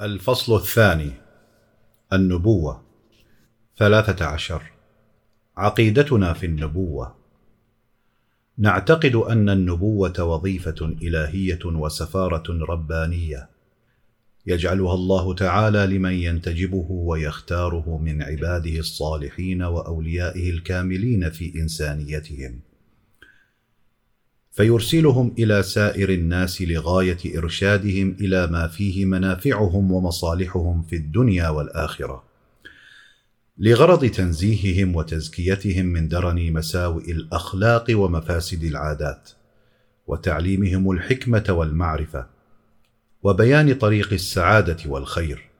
الفصل الثاني النبوة ثلاثة عشر. عقيدتنا في النبوة. نعتقد أن النبوة وظيفة إلهية وسفارة ربانية. يجعلها الله تعالى لمن ينتجبه ويختاره من عباده الصالحين وأوليائه الكاملين في إنسانيتهم. فيرسلهم إلى سائر الناس لغاية إرشادهم إلى ما فيه منافعهم ومصالحهم في الدنيا والآخرة. لغرض تنزيههم وتزكيتهم من درن مساوئ الأخلاق ومفاسد العادات وتعليمهم الحكمة والمعرفة وبيان طريق السعادة والخير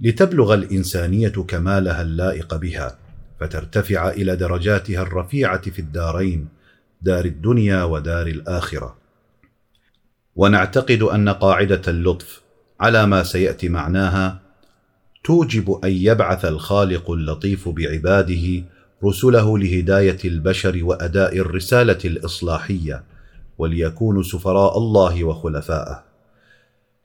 لتبلغ الإنسانية كمالها اللائق بها فترتفع إلى درجاتها الرفيعة في الدارين دار الدنيا ودار الآخرة. ونعتقد أن قاعدة اللطف على ما سيأتي معناها توجب أن يبعث الخالق اللطيف بعباده رسله لهداية البشر وأداء الرسالة الإصلاحية وليكونوا سفراء الله وخلفاءه.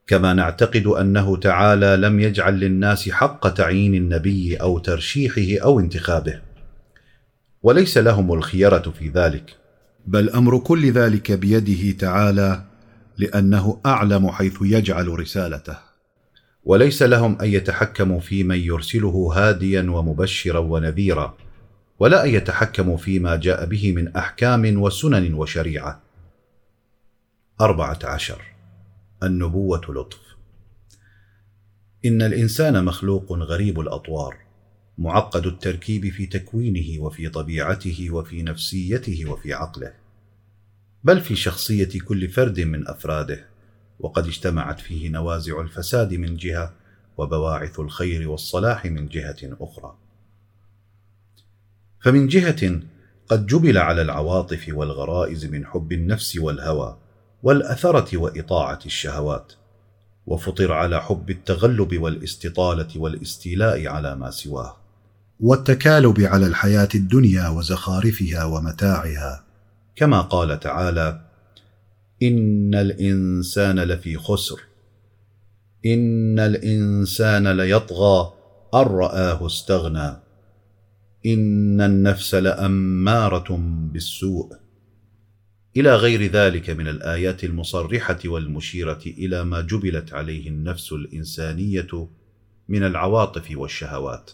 كما نعتقد أنه تعالى لم يجعل للناس حق تعيين النبي أو ترشيحه أو انتخابه. وليس لهم الخيرة في ذلك. بل أمر كل ذلك بيده تعالى لأنه أعلم حيث يجعل رسالته. وليس لهم أن يتحكموا في من يرسله هاديا ومبشرا ونذيرا ولا أن يتحكموا فيما جاء به من أحكام وسنن وشريعة. أربعة عشر. النبوة لطف. إن الإنسان مخلوق غريب الأطوار. معقد التركيب في تكوينه وفي طبيعته وفي نفسيته وفي عقله بل في شخصية كل فرد من أفراده وقد اجتمعت فيه نوازع الفساد من جهة وبواعث الخير والصلاح من جهة أخرى. فمن جهة قد جبل على العواطف والغرائز من حب النفس والهوى والأثرة وإطاعة الشهوات وفطر على حب التغلب والاستطالة والاستيلاء على ما سواه. والتكالب على الحياة الدنيا وزخارفها ومتاعها. كما قال تعالى إن الإنسان لفي خسر. إن الإنسان ليطغى أن رآه استغنى. إن النفس لأمارة بالسوء. إلى غير ذلك من الآيات المصرحة والمشيرة إلى ما جبلت عليه النفس الإنسانية من العواطف والشهوات.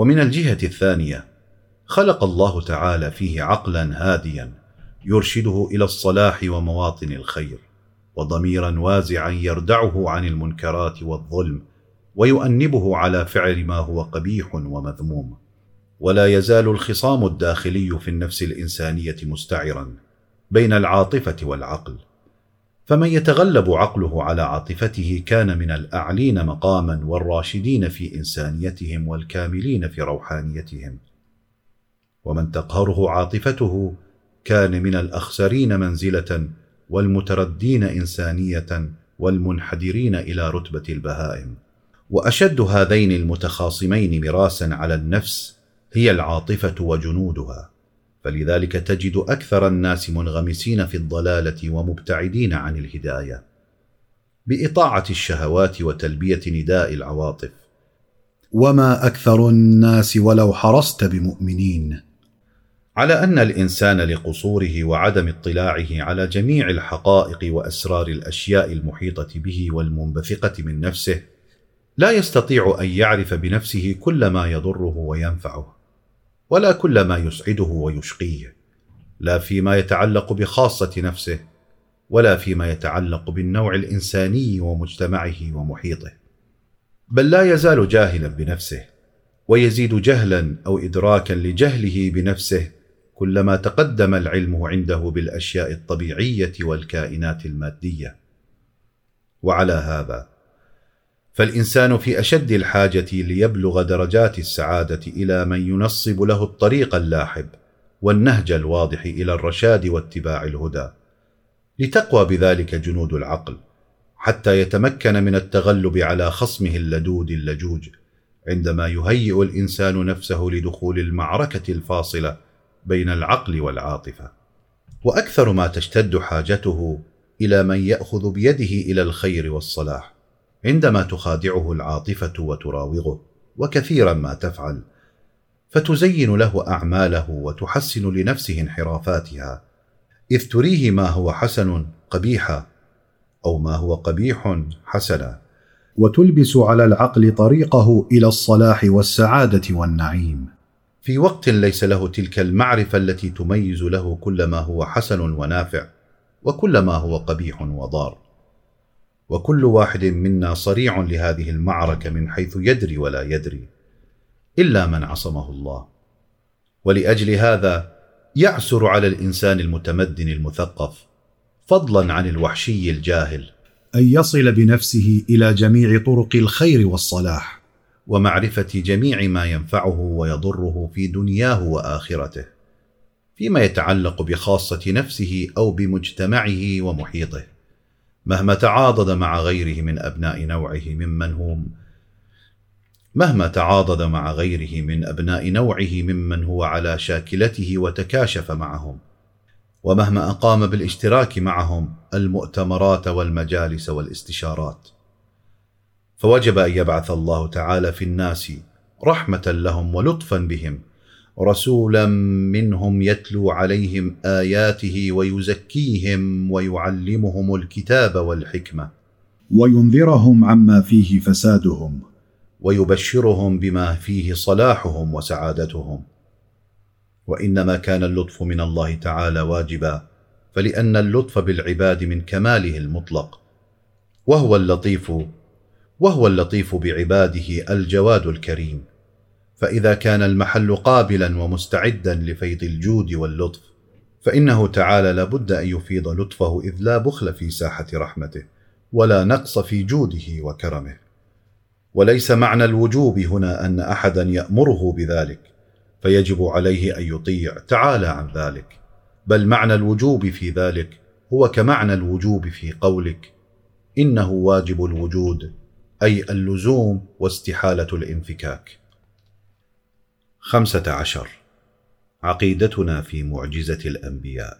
ومن الجهة الثانية خلق الله تعالى فيه عقلا هاديا يرشده إلى الصلاح ومواطن الخير وضميرا وازعا يردعه عن المنكرات والظلم ويؤنبه على فعل ما هو قبيح ومذموم. ولا يزال الخصام الداخلي في النفس الإنسانية مستعرا بين العاطفة والعقل. فمن يتغلب عقله على عاطفته كان من الأعلين مقاما والراشدين في إنسانيتهم والكاملين في روحانيتهم. ومن تقهره عاطفته كان من الأخسرين منزلة والمتردين إنسانية والمنحدرين إلى رتبة البهائم. وأشد هذين المتخاصمين مراسا على النفس هي العاطفة وجنودها. فلذلك تجد أكثر الناس منغمسين في الضلالة ومبتعدين عن الهداية. بإطاعة الشهوات وتلبية نداء العواطف. وما أكثر الناس ولو حرصت بمؤمنين. على أن الإنسان لقصوره وعدم اطلاعه على جميع الحقائق وأسرار الأشياء المحيطة به والمنبثقة من نفسه لا يستطيع أن يعرف بنفسه كل ما يضره وينفعه. ولا كل ما يسعده ويشقيه لا فيما يتعلق بخاصة نفسه ولا فيما يتعلق بالنوع الإنساني ومجتمعه ومحيطه. بل لا يزال جاهلا بنفسه ويزيد جهلا أو ادراكا لجهله بنفسه كلما تقدم العلم عنده بالأشياء الطبيعية والكائنات المادية. وعلى هذا فالإنسان في أشد الحاجة ليبلغ درجات السعادة إلى من ينصب له الطريق اللاحب والنهج الواضح إلى الرشاد واتباع الهدى. لتقوى بذلك جنود العقل حتى يتمكن من التغلب على خصمه اللدود اللجوج عندما يهيئ الإنسان نفسه لدخول المعركة الفاصلة بين العقل والعاطفة. وأكثر ما تشتد حاجته إلى من يأخذ بيده إلى الخير والصلاح. عندما تخادعه العاطفة وتراوغه وكثيرا ما تفعل فتزين له أعماله وتحسن لنفسه انحرافاتها إذ تريه ما هو حسن قبيحا أو ما هو قبيح حسنا وتلبس على العقل طريقه إلى الصلاح والسعادة والنعيم. في وقت ليس له تلك المعرفة التي تميز له كل ما هو حسن ونافع وكل ما هو قبيح وضار. وكل واحد منا صريع لهذه المعركة من حيث يدري ولا يدري إلا من عصمه الله. ولأجل هذا يعسر على الإنسان المتمدن المثقف فضلا عن الوحشي الجاهل. أن يصل بنفسه إلى جميع طرق الخير والصلاح. ومعرفة جميع ما ينفعه ويضره في دنياه وآخرته فيما يتعلق بخاصة نفسه أو بمجتمعه ومحيطه. مهما تعاضد مع غيره من أبناء نوعه ممن هم مهما تعاضد مع غيره من أبناء نوعه ممن هو على شاكلته وتكاشف معهم ومهما أقام بالاشتراك معهم المؤتمرات والمجالس والاستشارات. فوجب أن يبعث الله تعالى في الناس رحمة لهم ولطفا بهم رسولا منهم يتلو عليهم آياته ويزكيهم ويعلمهم الكتاب والحكمة. وينذرهم عما فيه فسادهم. ويبشرهم بما فيه صلاحهم وسعادتهم. وإنما كان اللطف من الله تعالى واجبا فلأن اللطف بالعباد من كماله المطلق. وهو اللطيف وهو اللطيف بعباده الجواد الكريم. فإذا كان المحل قابلا ومستعدا لفيض الجود واللطف فإنه تعالى لابد أن يفيض لطفه إذ لا بخل في ساحة رحمته ولا نقص في جوده وكرمه. وليس معنى الوجوب هنا أن احدا يأمره بذلك فيجب عليه أن يطيع تعالى عن ذلك. بل معنى الوجوب في ذلك هو كمعنى الوجوب في قولك إنه واجب الوجود أي اللزوم واستحالة الانفكاك. خمسة عشر. عقيدتنا في معجزة الأنبياء.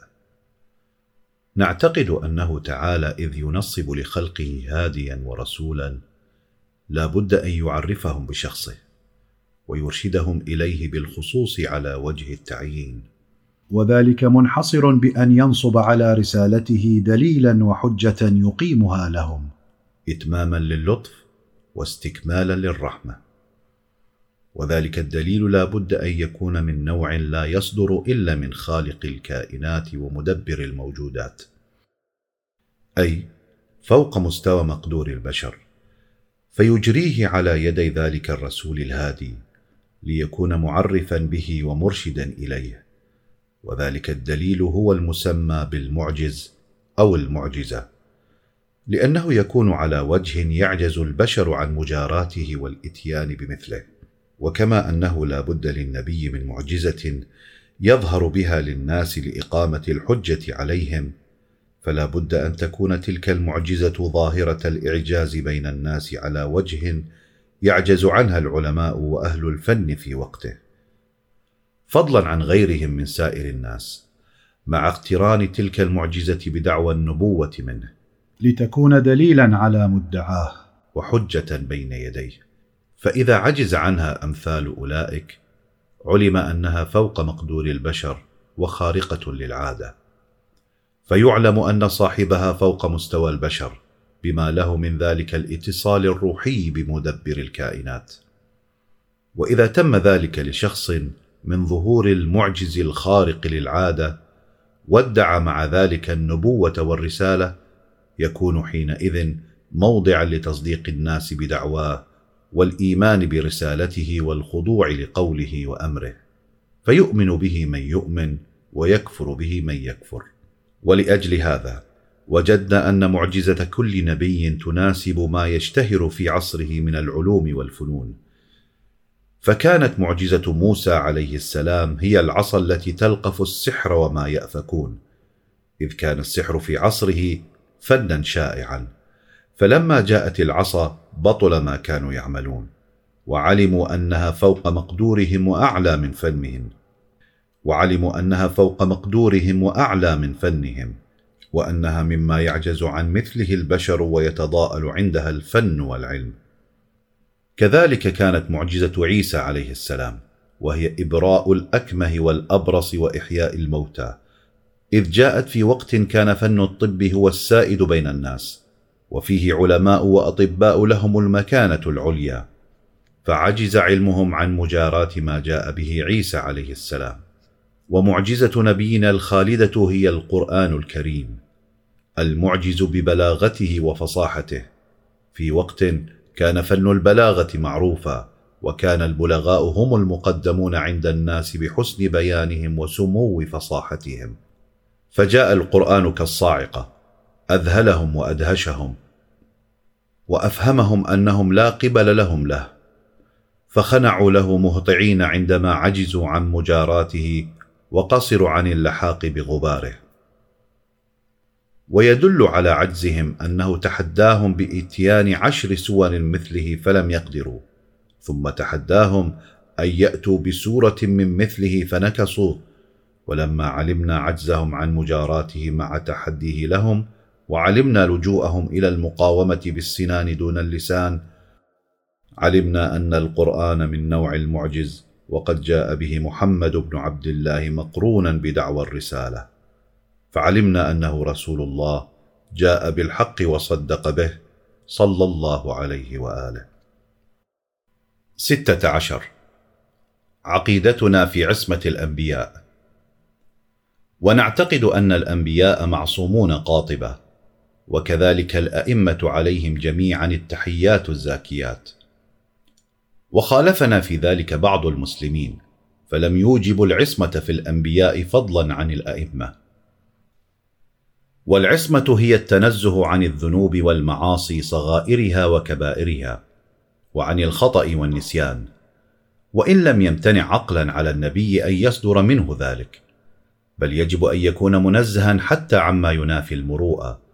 نعتقد أنه تعالى إذ ينصب لخلقه هاديا ورسولا لا بد أن يعرفهم بشخصه ويرشدهم إليه بالخصوص على وجه التعيين. وذلك منحصر بأن ينصب على رسالته دليلا وحجة يقيمها لهم. اتماما للطف واستكمالا للرحمة. وذلك الدليل لا بد أن يكون من نوع لا يصدر إلا من خالق الكائنات ومدبر الموجودات. أي فوق مستوى مقدور البشر. فيجريه على يدي ذلك الرسول الهادي ليكون معرفا به ومرشدا إليه. وذلك الدليل هو المسمى بالمعجز أو المعجزة. لأنه يكون على وجه يعجز البشر عن مجاراته والإتيان بمثله. وكما أنه لا بد للنبي من معجزة يظهر بها للناس لإقامة الحجة عليهم فلا بد أن تكون تلك المعجزة ظاهرة الإعجاز بين الناس على وجه يعجز عنها العلماء وأهل الفن في وقته. فضلا عن غيرهم من سائر الناس مع اقتران تلك المعجزة بدعوى النبوة منه لتكون دليلا على مدعاه. وحجة بين يديه. فإذا عجز عنها أمثال أولئك علم أنها فوق مقدور البشر وخارقة للعادة. فيعلم أن صاحبها فوق مستوى البشر بما له من ذلك الاتصال الروحي بمدبر الكائنات. وإذا تم ذلك لشخص من ظهور المعجز الخارق للعادة وادعى مع ذلك النبوة والرسالة يكون حينئذ موضعا لتصديق الناس بدعواه والإيمان برسالته والخضوع لقوله وأمره. فيؤمن به من يؤمن ويكفر به من يكفر. ولأجل هذا وجدنا أن معجزة كل نبي تناسب ما يشتهر في عصره من العلوم والفنون. فكانت معجزة موسى عليه السلام هي العصا التي تلقف السحر وما يأفكون. إذ كان السحر في عصره فنا شائعا. فلما جاءت العصا بطل ما كانوا يعملون وعلموا أنها فوق مقدورهم وأعلى من فنهم. وعلموا أنها فوق مقدورهم وأعلى من فنهم وأنها مما يعجز عن مثله البشر ويتضاءل عندها الفن والعلم. كذلك كانت معجزة عيسى عليه السلام وهي إبراء الأكمه والأبرص وإحياء الموتى. إذ جاءت في وقت كان فن الطب هو السائد بين الناس. وفيه علماء وأطباء لهم المكانة العليا. فعجز علمهم عن مجاراة ما جاء به عيسى عليه السلام. ومعجزة نبينا الخالدة هي القرآن الكريم. المعجز ببلاغته وفصاحته. في وقت كان فن البلاغة معروفا وكان البلغاء هم المقدمون عند الناس بحسن بيانهم وسمو فصاحتهم. فجاء القرآن كالصاعقة. أذهلهم وأدهشهم وأفهمهم أنهم لا قبل لهم له فخنعوا له مهطعين عندما عجزوا عن مجاراته وقصروا عن اللحاق بغباره. ويدل على عجزهم أنه تحداهم بإتيان عشر سور مثله فلم يقدروا ثم تحداهم أن يأتوا بسورة من مثله فنكصوا ولما علمنا عجزهم عن مجاراته مع تحديه لهم وعلمنا لجوءهم إلى المقاومة بالسنان دون اللسان. علمنا أن القرآن من نوع المعجز وقد جاء به محمد بن عبد الله مقرونا بدعوى الرسالة. فعلمنا أنه رسول الله جاء بالحق وصدق به صلى الله عليه وآله. ستة عشر. عقيدتنا في عصمة الأنبياء. ونعتقد أن الأنبياء معصومون قاطبة. وكذلك الأئمة عليهم جميعا التحيات الزاكيات. وخالفنا في ذلك بعض المسلمين فلم يوجب العصمة في الأنبياء فضلا عن الأئمة. والعصمة هي التنزه عن الذنوب والمعاصي صغائرها وكبائرها وعن الخطأ والنسيان. وإن لم يمتنع عقلا على النبي أن يصدر منه ذلك بل يجب أن يكون منزها حتى عما ينافي المروءة.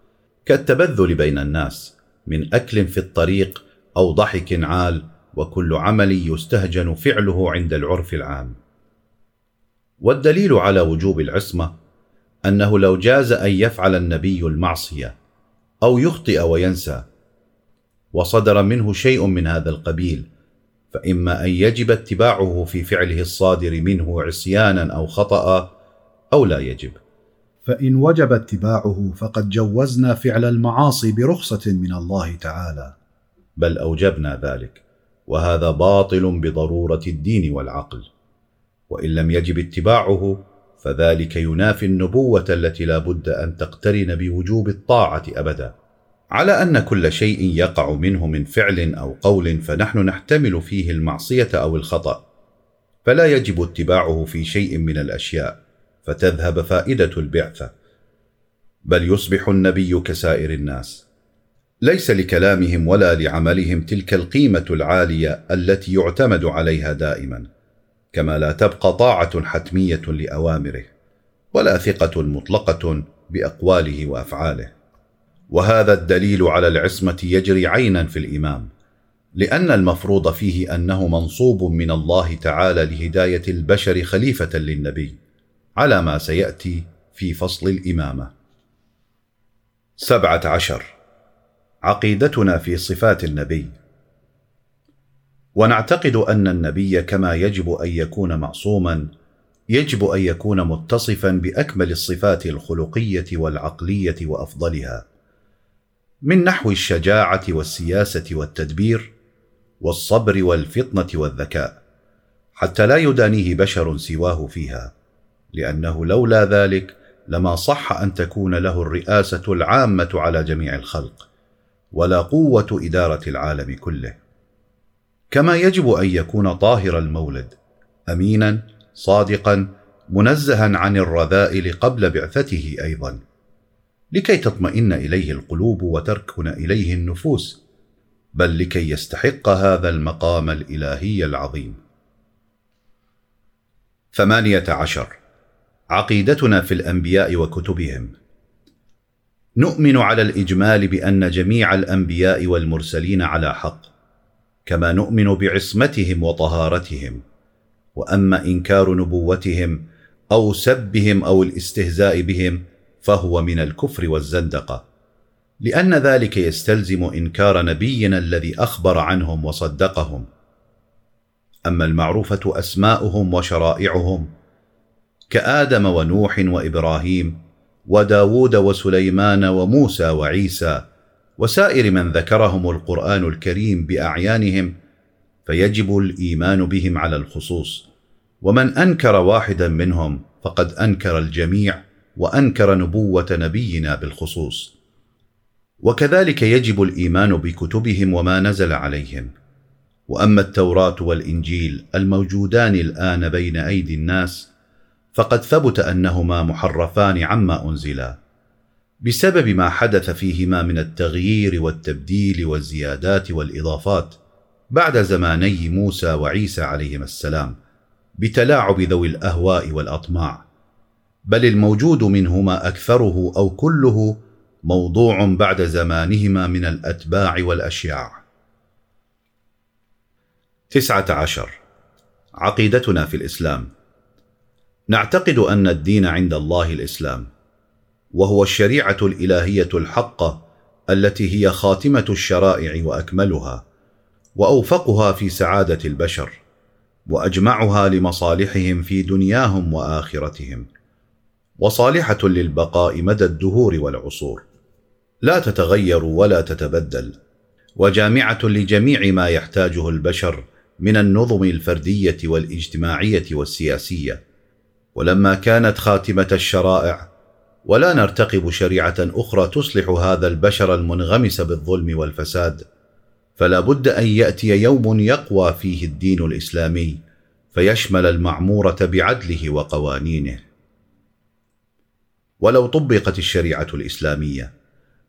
كالتبذل بين الناس من أكل في الطريق أو ضحك عال وكل عمل يستهجن فعله عند العرف العام. والدليل على وجوب العصمة أنه لو جاز أن يفعل النبي المعصية أو يخطئ وينسى وصدر منه شيء من هذا القبيل فإما أن يجب اتباعه في فعله الصادر منه عصيانا أو خطأ أو لا يجب. فإن وجب اتباعه فقد جوزنا فعل المعاصي برخصة من الله تعالى. بل أوجبنا ذلك وهذا باطل بضرورة الدين والعقل. وإن لم يجب اتباعه فذلك ينافي النبوة التي لا بد أن تقترن بوجوب الطاعة أبدا. على أن كل شيء يقع منه من فعل أو قول فنحن نحتمل فيه المعصية أو الخطأ. فلا يجب اتباعه في شيء من الأشياء. فتذهب فائدة البعثة. بل يصبح النبي كسائر الناس. ليس لكلامهم ولا لعملهم تلك القيمة العالية التي يعتمد عليها دائما كما لا تبقى طاعة حتمية لأوامره ولا ثقة مطلقة بأقواله وأفعاله. وهذا الدليل على العصمة يجري عينا في الإمام لأن المفروض فيه أنه منصوب من الله تعالى لهداية البشر خليفة للنبي. على ما سيأتي في فصل الإمامة. سبعة عشر. عقيدتنا في صفات النبي. ونعتقد أن النبي كما يجب أن يكون معصوما يجب أن يكون متصفا بأكمل الصفات الخلقية والعقلية وأفضلها. من نحو الشجاعة والسياسة والتدبير والصبر والفطنة والذكاء حتى لا يدانيه بشر سواه فيها. لأنه لولا ذلك لما صح أن تكون له الرئاسة العامة على جميع الخلق ولا قوة إدارة العالم كله. كما يجب أن يكون طاهر المولد امينا صادقا منزها عن الرذائل قبل بعثته أيضا. لكي تطمئن إليه القلوب وتركن إليه النفوس بل لكي يستحق هذا المقام الإلهي العظيم. ثمانية عشر عقيدتنا في الأنبياء وكتبهم. نؤمن على الإجمال بأن جميع الأنبياء والمرسلين على حق كما نؤمن بعصمتهم وطهارتهم. وأما إنكار نبوتهم أو سبهم أو الاستهزاء بهم فهو من الكفر والزندقة. لأن ذلك يستلزم إنكار نبينا الذي أخبر عنهم وصدقهم. أما المعروفة أسماؤهم وشرائعهم كآدم ونوح وإبراهيم وداود وسليمان وموسى وعيسى وسائر من ذكرهم القرآن الكريم بأعيانهم فيجب الإيمان بهم على الخصوص. ومن أنكر واحدا منهم فقد أنكر الجميع وأنكر نبوة نبينا بالخصوص. وكذلك يجب الإيمان بكتبهم وما نزل عليهم. وأما التوراة والإنجيل الموجودان الآن بين أيدي الناس فقد ثبت أنهما محرفان عما أنزلا. بسبب ما حدث فيهما من التغيير والتبديل والزيادات والإضافات بعد زماني موسى وعيسى عليهما السلام بتلاعب ذوي الأهواء والأطماع. بل الموجود منهما أكثره أو كله موضوع بعد زمانهما من الأتباع والأشياع. تسعة عشر. عقيدتنا في الإسلام. نعتقد أن الدين عند الله الإسلام وهو الشريعة الإلهية الحقه التي هي خاتمة الشرائع وأكملها وأوفقها في سعادة البشر وأجمعها لمصالحهم في دنياهم وآخرتهم وصالحة للبقاء مدى الدهور والعصور. لا تتغير ولا تتبدل وجامعة لجميع ما يحتاجه البشر من النظم الفردية والإجتماعية والسياسية. ولما كانت خاتمة الشرائع ولا نرتقب شريعة أخرى تصلح هذا البشر المنغمس بالظلم والفساد فلا بد أن يأتي يوم يقوى فيه الدين الإسلامي فيشمل المعمورة بعدله وقوانينه. ولو طبقت الشريعة الإسلامية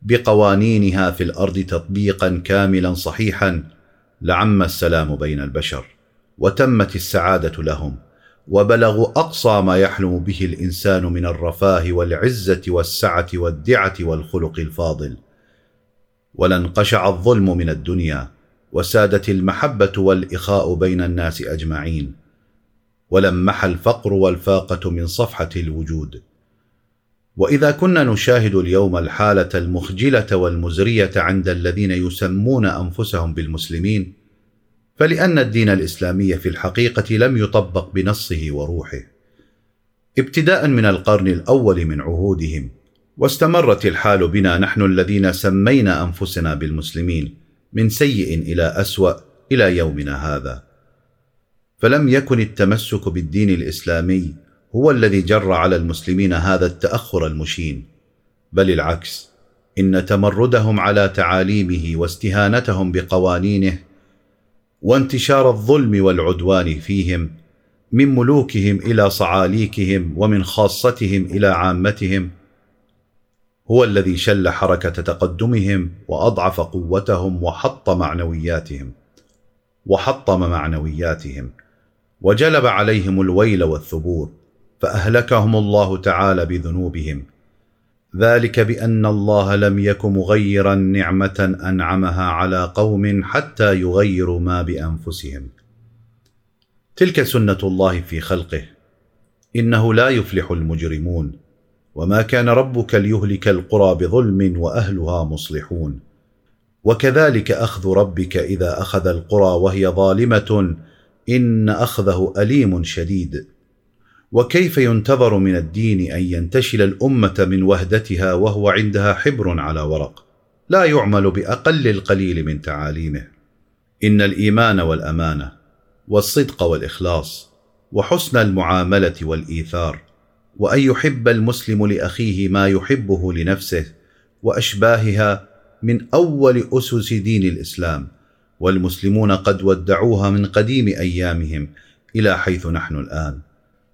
بقوانينها في الأرض تطبيقا كاملا صحيحا لعم السلام بين البشر وتمت السعادة لهم. وبلغوا أقصى ما يحلم به الإنسان من الرفاه والعزة والسعة والدعة والخلق الفاضل. ولانقشع الظلم من الدنيا وسادت المحبة والإخاء بين الناس أجمعين. ولمح الفقر والفاقة من صفحة الوجود. وإذا كنا نشاهد اليوم الحالة المخجلة والمزرية عند الذين يسمون أنفسهم بالمسلمين فلأن الدين الإسلامي في الحقيقة لم يطبق بنصه وروحه. ابتداء من القرن الأول من عهودهم واستمرت الحال بنا نحن الذين سمينا أنفسنا بالمسلمين من سيء إلى أسوأ إلى يومنا هذا. فلم يكن التمسك بالدين الإسلامي هو الذي جر على المسلمين هذا التأخر المشين بل العكس إن تمردهم على تعاليمه واستهانتهم بقوانينه وانتشار الظلم والعدوان فيهم من ملوكهم إلى صعاليكهم ومن خاصتهم إلى عامتهم. هو الذي شل حركة تقدمهم وأضعف قوتهم وحط معنوياتهم وحطم معنوياتهم وجلب عليهم الويل والثبور فأهلكهم الله تعالى بذنوبهم. ذلك بأن الله لم يك مغيرا نعمة أنعمها على قوم حتى يغيروا ما بأنفسهم. تلك سنة الله في خلقه. إنه لا يفلح المجرمون. وما كان ربك ليهلك القرى بظلم وأهلها مصلحون. وكذلك أخذ ربك إذا أخذ القرى وهي ظالمة. إن أخذه أليم شديد. وكيف ينتظر من الدين أن ينتشل الأمة من وهدتها وهو عندها حبر على ورق؟ لا يعمل بأقل القليل من تعاليمه. إن الإيمان والأمانة والصدق والإخلاص وحسن المعاملة والإيثار وأن يحب المسلم لأخيه ما يحبه لنفسه وأشباهها من أول أسس دين الإسلام. والمسلمون قد ودعوها من قديم أيامهم إلى حيث نحن الآن.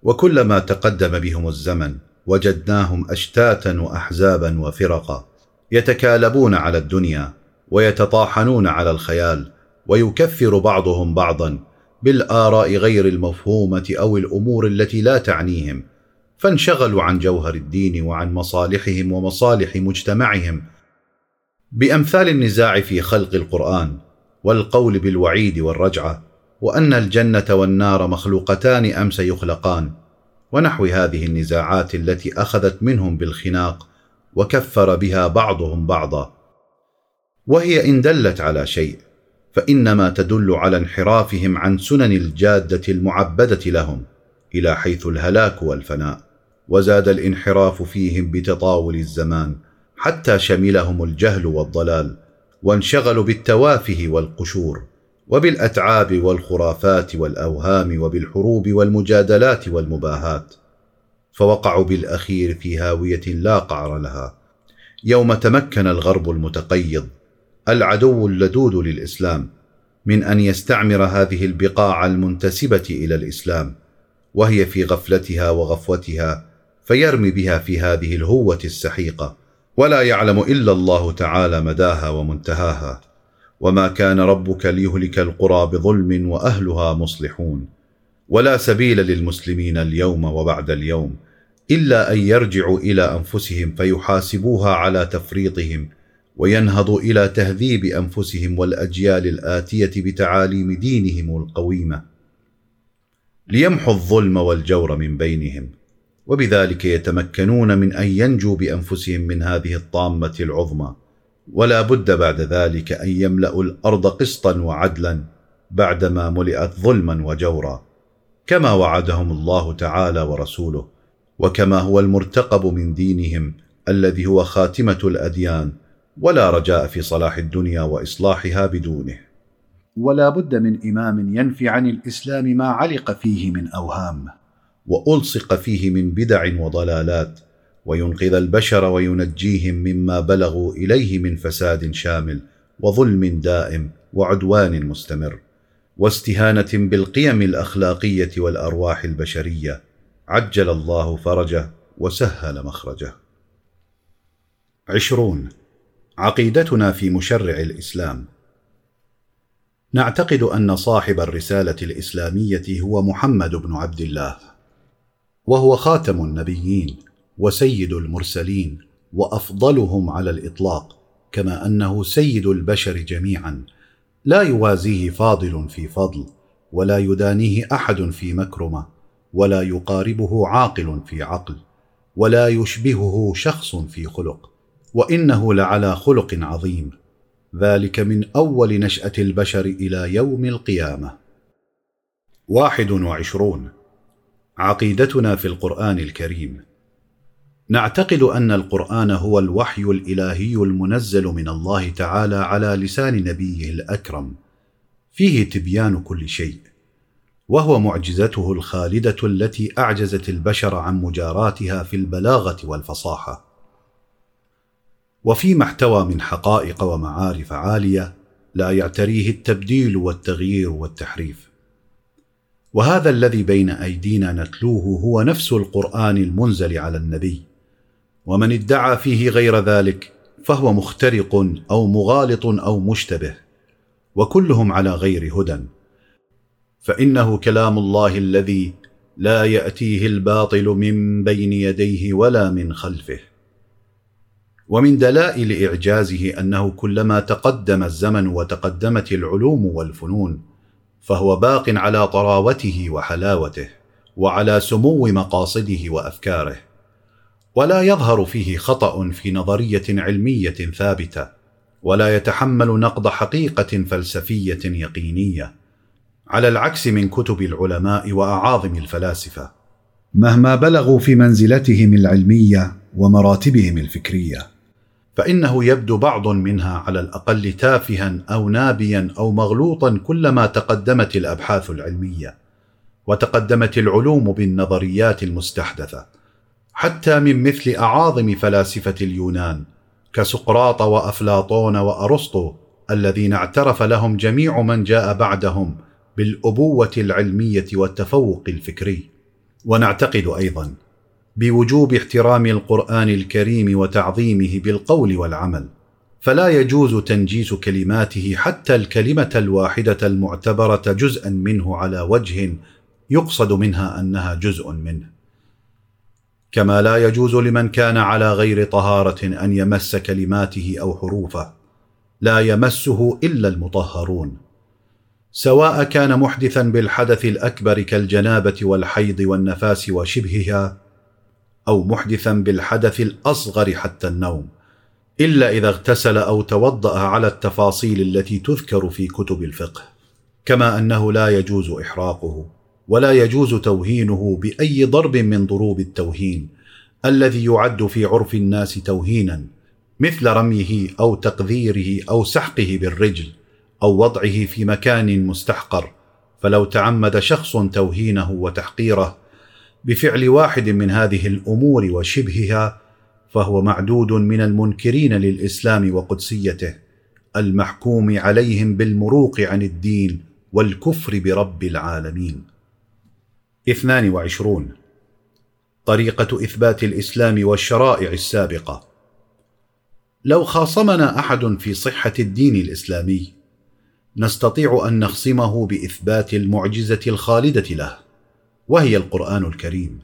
وكلما تقدم بهم الزمن وجدناهم أشتاتا وأحزابا وفرقا يتكالبون على الدنيا ويتطاحنون على الخيال ويكفر بعضهم بعضا بالآراء غير المفهومة أو الأمور التي لا تعنيهم فانشغلوا عن جوهر الدين وعن مصالحهم ومصالح مجتمعهم. بأمثال النزاع في خلق القرآن والقول بالوعيد والرجعة وأن الجنة والنار مخلوقتان أم سيخلقان. ونحو هذه النزاعات التي أخذت منهم بالخناق وكفر بها بعضهم بعضا. وهي إن دلت على شيء فإنما تدل على انحرافهم عن سنن الجادة المعبدة لهم إلى حيث الهلاك والفناء. وزاد الانحراف فيهم بتطاول الزمان حتى شملهم الجهل والضلال وانشغلوا بالتوافه والقشور. وبالأتعاب والخرافات والأوهام وبالحروب والمجادلات والمباهات فوقعوا بالأخير في هاوية لا قعر لها. يوم تمكن الغرب المتقيض العدو اللدود للإسلام من أن يستعمر هذه البقاع المنتسبة إلى الإسلام وهي في غفلتها وغفوتها فيرمي بها في هذه الهوة السحيقة ولا يعلم إلا الله تعالى مداها ومنتهاها. وما كان ربك ليهلك القرى بظلم وأهلها مصلحون. ولا سبيل للمسلمين اليوم وبعد اليوم إلا أن يرجعوا إلى أنفسهم فيحاسبوها على تفريطهم وينهضوا إلى تهذيب أنفسهم والأجيال الآتية بتعاليم دينهم القويمة. ليمحوا الظلم والجور من بينهم وبذلك يتمكنون من أن ينجوا بأنفسهم من هذه الطامة العظمى. ولا بد بعد ذلك أن يملأوا الأرض قسطا وعدلا بعدما ملئت ظلما وجورا. كما وعدهم الله تعالى ورسوله وكما هو المرتقب من دينهم الذي هو خاتمة الأديان ولا رجاء في صلاح الدنيا وإصلاحها بدونه. ولا بد من إمام ينفي عن الإسلام ما علق فيه من أوهام وألصق فيه من بدع وضلالات وينقذ البشر وينجيهم مما بلغوا إليه من فساد شامل وظلم دائم وعدوان مستمر. واستهانة بالقيم الأخلاقية والأرواح البشرية عجل الله فرجه وسهل مخرجه. عشرون. عقيدتنا في مشرع الإسلام. نعتقد أن صاحب الرسالة الإسلامية هو محمد بن عبد الله وهو خاتم النبيين. وسيد المرسلين وأفضلهم على الإطلاق كما أنه سيد البشر جميعا. لا يوازيه فاضل في فضل ولا يدانيه أحد في مكرمة ولا يقاربه عاقل في عقل ولا يشبهه شخص في خلق وإنه لعلى خلق عظيم. ذلك من أول نشأة البشر إلى يوم القيامة. واحد وعشرون. عقيدتنا في القرآن الكريم. نعتقد أن القرآن هو الوحي الإلهي المنزل من الله تعالى على لسان نبيه الأكرم. فيه تبيان كل شيء وهو معجزته الخالدة التي أعجزت البشر عن مجاراتها في البلاغة والفصاحة. وفيما احتوى من حقائق ومعارف عالية لا يعتريه التبديل والتغيير والتحريف. وهذا الذي بين أيدينا نتلوه هو نفس القرآن المنزل على النبي. ومن ادعى فيه غير ذلك فهو مخترق أو مغالط أو مشتبه وكلهم على غير هدى. فإنه كلام الله الذي لا يأتيه الباطل من بين يديه ولا من خلفه. ومن دلائل إعجازه أنه كلما تقدم الزمن وتقدمت العلوم والفنون فهو باق على طراوته وحلاوته وعلى سمو مقاصده وأفكاره. ولا يظهر فيه خطأ في نظرية علمية ثابتة ولا يتحمل نقد حقيقة فلسفية يقينية. على العكس من كتب العلماء وأعاظم الفلاسفة. مهما بلغوا في منزلتهم العلمية ومراتبهم الفكرية فإنه يبدو بعض منها على الأقل تافها أو نابيا أو مغلوطا كلما تقدمت الأبحاث العلمية وتقدمت العلوم بالنظريات المستحدثة. حتى من مثل أعاظم فلاسفة اليونان كسقراط وأفلاطون وأرسطو الذين اعترف لهم جميع من جاء بعدهم بالأبوة العلمية والتفوق الفكري. ونعتقد أيضا بوجوب احترام القرآن الكريم وتعظيمه بالقول والعمل. فلا يجوز تنجيس كلماته حتى الكلمة الواحدة المعتبرة جزءا منه على وجه يقصد منها أنها جزء منه. كما لا يجوز لمن كان على غير طهارة أن يمس كلماته أو حروفه. لا يمسه إلا المطهرون. سواء كان محدثا بالحدث الأكبر كالجنابة والحيض والنفاس وشبهها أو محدثا بالحدث الأصغر حتى النوم إلا إذا اغتسل أو توضأ على التفاصيل التي تذكر في كتب الفقه. كما أنه لا يجوز إحراقه. ولا يجوز توهينه بأي ضرب من ضروب التوهين الذي يعد في عرف الناس توهينا مثل رميه أو تقذيره أو سحقه بالرجل أو وضعه في مكان مستحقر. فلو تعمد شخص توهينه وتحقيره بفعل واحد من هذه الأمور وشبهها فهو معدود من المنكرين للإسلام وقدسيته المحكوم عليهم بالمروق عن الدين والكفر برب العالمين. اثنان وعشرون. طريقة إثبات الإسلام والشرائع السابقة. لو خاصمنا أحد في صحة الدين الإسلامي نستطيع أن نخصمه بإثبات المعجزة الخالدة له وهي القرآن الكريم.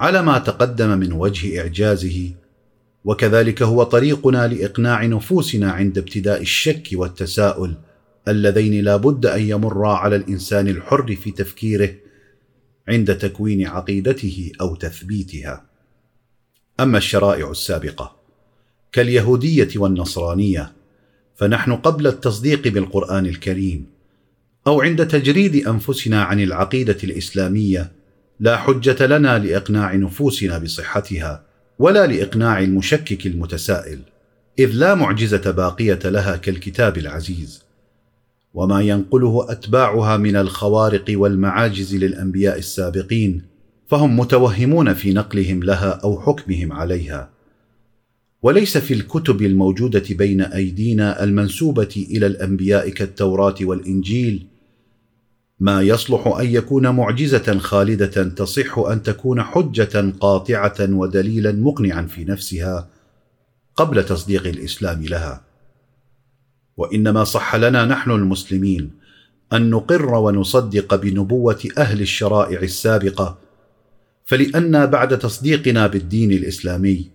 على ما تقدم من وجه إعجازه وكذلك هو طريقنا لإقناع نفوسنا عند ابتداء الشك والتساؤل اللذين لا بد أن يمرا على الإنسان الحر في تفكيره عند تكوين عقيدته أو تثبيتها. أما الشرائع السابقة كاليهودية والنصرانية فنحن قبل التصديق بالقرآن الكريم أو عند تجريد أنفسنا عن العقيدة الإسلامية لا حجة لنا لإقناع نفوسنا بصحتها ولا لإقناع المشكك المتسائل إذ لا معجزة باقية لها كالكتاب العزيز. وما ينقله أتباعها من الخوارق والمعاجز للأنبياء السابقين فهم متوهمون في نقلهم لها أو حكمهم عليها. وليس في الكتب الموجودة بين أيدينا المنسوبة إلى الأنبياء كالتوراة والإنجيل. ما يصلح أن يكون معجزة خالدة تصح أن تكون حجة قاطعة ودليلا مقنعا في نفسها قبل تصديق الإسلام لها. وإنما صح لنا نحن المسلمين أن نقر ونصدق بنبوة أهل الشرائع السابقة فلأن بعد تصديقنا بالدين الإسلامي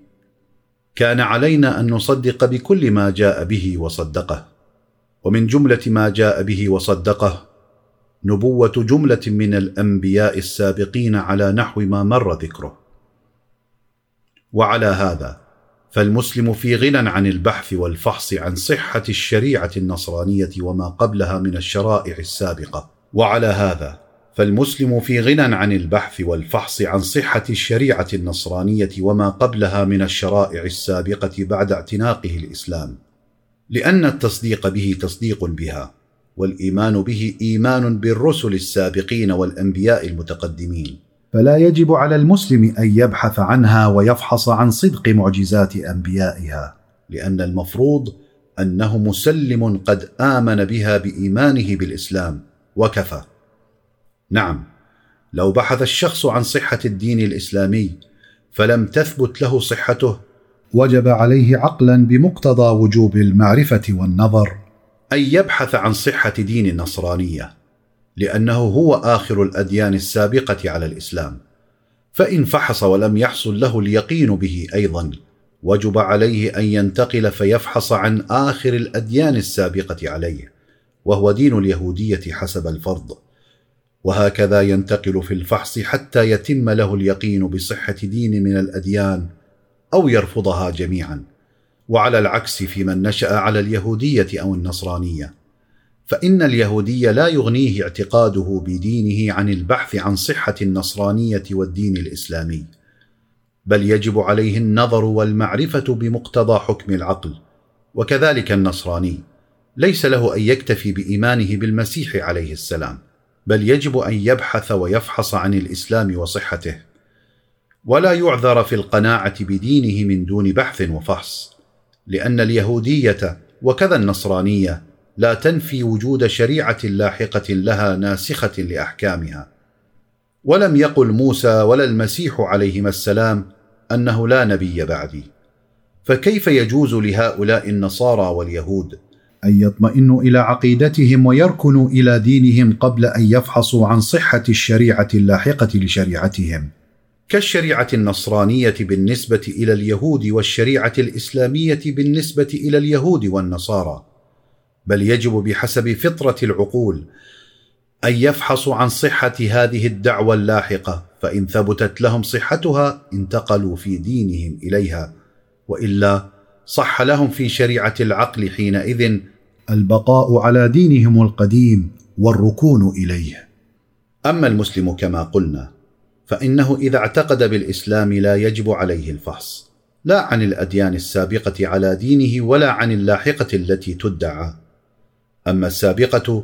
كان علينا أن نصدق بكل ما جاء به وصدقه. ومن جملة ما جاء به وصدقه نبوة جملة من الأنبياء السابقين على نحو ما مر ذكره. وعلى هذا فالمسلم في غنى عن البحث والفحص عن صحة الشريعة النصرانية وما قبلها من الشرائع السابقة. وعلى هذا فالمسلم في غنى عن البحث والفحص عن صحة الشريعة النصرانية وما قبلها من الشرائع السابقة بعد اعتناقه الإسلام. لأن التصديق به تصديق بها والإيمان به إيمان بالرسل السابقين والأنبياء المتقدمين. فلا يجب على المسلم أن يبحث عنها ويفحص عن صدق معجزات أنبيائها لأن المفروض أنه مسلم قد آمن بها بإيمانه بالإسلام وكفى. نعم لو بحث الشخص عن صحة الدين الإسلامي فلم تثبت له صحته وجب عليه عقلا بمقتضى وجوب المعرفة والنظر أن يبحث عن صحة دين النصرانية. لأنه هو آخر الأديان السابقة على الإسلام. فإن فحص ولم يحصل له اليقين به أيضا وجب عليه أن ينتقل فيفحص عن آخر الأديان السابقة عليه وهو دين اليهودية حسب الفرض. وهكذا ينتقل في الفحص حتى يتم له اليقين بصحة دين من الأديان أو يرفضها جميعا. وعلى العكس في من نشأ على اليهودية أو النصرانية. فإن اليهودي لا يغنيه اعتقاده بدينه عن البحث عن صحة النصرانية والدين الإسلامي بل يجب عليه النظر والمعرفة بمقتضى حكم العقل وكذلك النصراني. ليس له أن يكتفي بإيمانه بالمسيح عليه السلام بل يجب أن يبحث ويفحص عن الإسلام وصحته. ولا يعذر في القناعة بدينه من دون بحث وفحص لأن اليهودية وكذا النصرانية لا تنفي وجود شريعة لاحقة لها ناسخة لأحكامها. ولم يقل موسى ولا المسيح عليهما السلام أنه لا نبي بعدي. فكيف يجوز لهؤلاء النصارى واليهود أن يطمئنوا إلى عقيدتهم ويركنوا إلى دينهم قبل أن يفحصوا عن صحة الشريعة اللاحقة لشريعتهم؟ كالشريعة النصرانية بالنسبة إلى اليهود والشريعة الإسلامية بالنسبة إلى اليهود والنصارى. بل يجب بحسب فطرة العقول أن يفحصوا عن صحة هذه الدعوة اللاحقة فإن ثبتت لهم صحتها انتقلوا في دينهم إليها وإلا صح لهم في شريعة العقل حينئذ البقاء على دينهم القديم والركون إليه. أما المسلم كما قلنا فإنه إذا اعتقد بالإسلام لا يجب عليه الفحص لا عن الأديان السابقة على دينه ولا عن اللاحقة التي تدعى. أما السابقة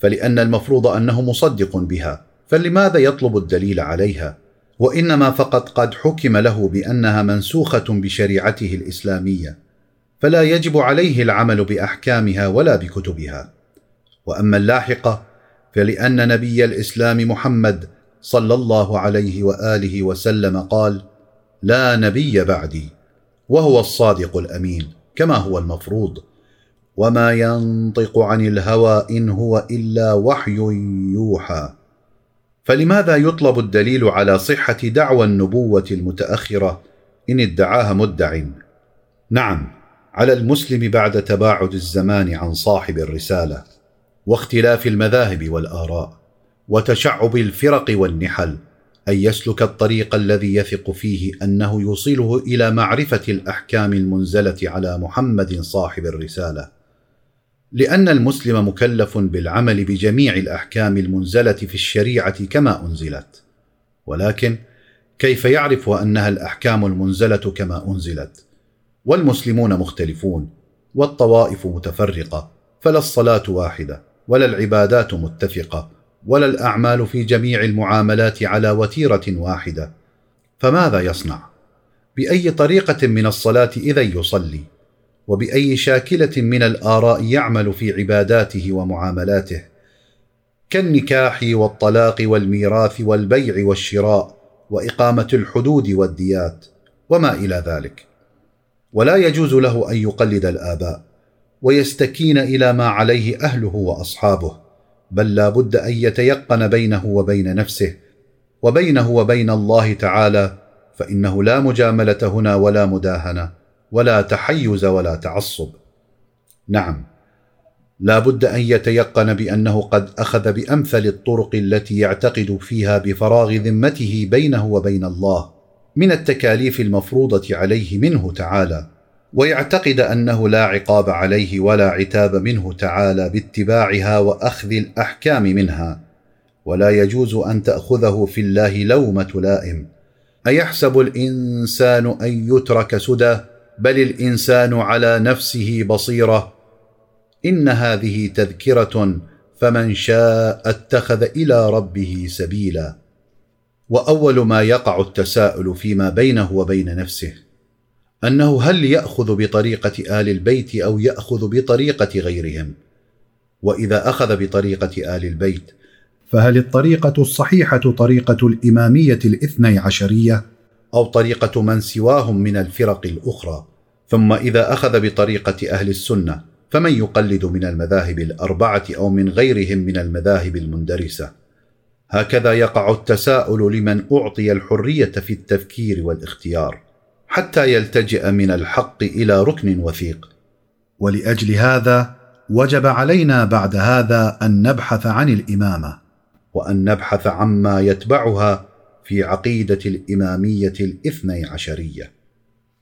فلأن المفروض أنه مصدق بها فلماذا يطلب الدليل عليها؟ وإنما فقط قد حكم له بأنها منسوخة بشريعته الإسلامية فلا يجب عليه العمل بأحكامها ولا بكتبها. وأما اللاحقة فلأن نبي الإسلام محمد صلى الله عليه وآله وسلم قال لا نبي بعدي وهو الصادق الأمين كما هو المفروض. وما ينطق عن الهوى ان هو الا وحي يوحى. فلماذا يطلب الدليل على صحه دعوى النبوه المتاخره ان ادعاها مدع؟ نعم على المسلم بعد تباعد الزمان عن صاحب الرساله واختلاف المذاهب والآراء وتشعب الفرق والنحل أن يسلك الطريق الذي يثق فيه أنه يوصله إلى معرفة الأحكام المنزلة على محمد صاحب الرسالة. لأن المسلم مكلف بالعمل بجميع الأحكام المنزلة في الشريعة كما أنزلت. ولكن كيف يعرف أنها الأحكام المنزلة كما أنزلت؟ والمسلمون مختلفون والطوائف متفرقة فلا الصلاة واحدة ولا العبادات متفقة ولا الأعمال في جميع المعاملات على وتيرة واحدة. فماذا يصنع؟ بأي طريقة من الصلاة إذا يصلي؟ وبأي شاكلة من الآراء يعمل في عباداته ومعاملاته كالنكاح والطلاق والميراث والبيع والشراء وإقامة الحدود والديات وما إلى ذلك. ولا يجوز له أن يقلد الآباء ويستكين إلى ما عليه أهله وأصحابه بل لا بد أن يتيقن بينه وبين نفسه وبينه وبين الله تعالى فإنه لا مجاملة هنا ولا مداهنة. ولا تحيز ولا تعصب. نعم. لا بد أن يتيقن بأنه قد أخذ بأمثل الطرق التي يعتقد فيها بفراغ ذمته بينه وبين الله من التكاليف المفروضة عليه منه تعالى ويعتقد أنه لا عقاب عليه ولا عتاب منه تعالى باتباعها وأخذ الأحكام منها. ولا يجوز أن تأخذه في الله لومة لائم. أيحسب الإنسان أن يترك سدى؟ بل الإنسان على نفسه بصيرة. إن هذه تذكرة فمن شاء اتخذ إلى ربه سبيلا. وأول ما يقع التساؤل فيما بينه وبين نفسه أنه هل يأخذ بطريقة آل البيت أو يأخذ بطريقة غيرهم؟ وإذا أخذ بطريقة آل البيت فهل الطريقة الصحيحة طريقة الإمامية الاثني عشرية؟ أو طريقة من سواهم من الفرق الأخرى. ثم إذا أخذ بطريقة أهل السنة فمن يقلد من المذاهب الأربعة أو من غيرهم من المذاهب المندرسة؟ هكذا يقع التساؤل لمن أعطي الحرية في التفكير والاختيار حتى يلتجئ من الحق إلى ركن وثيق. ولأجل هذا وجب علينا بعد هذا أن نبحث عن الإمامة وأن نبحث عما يتبعها في عقيدة الإمامية الاثني عشرية.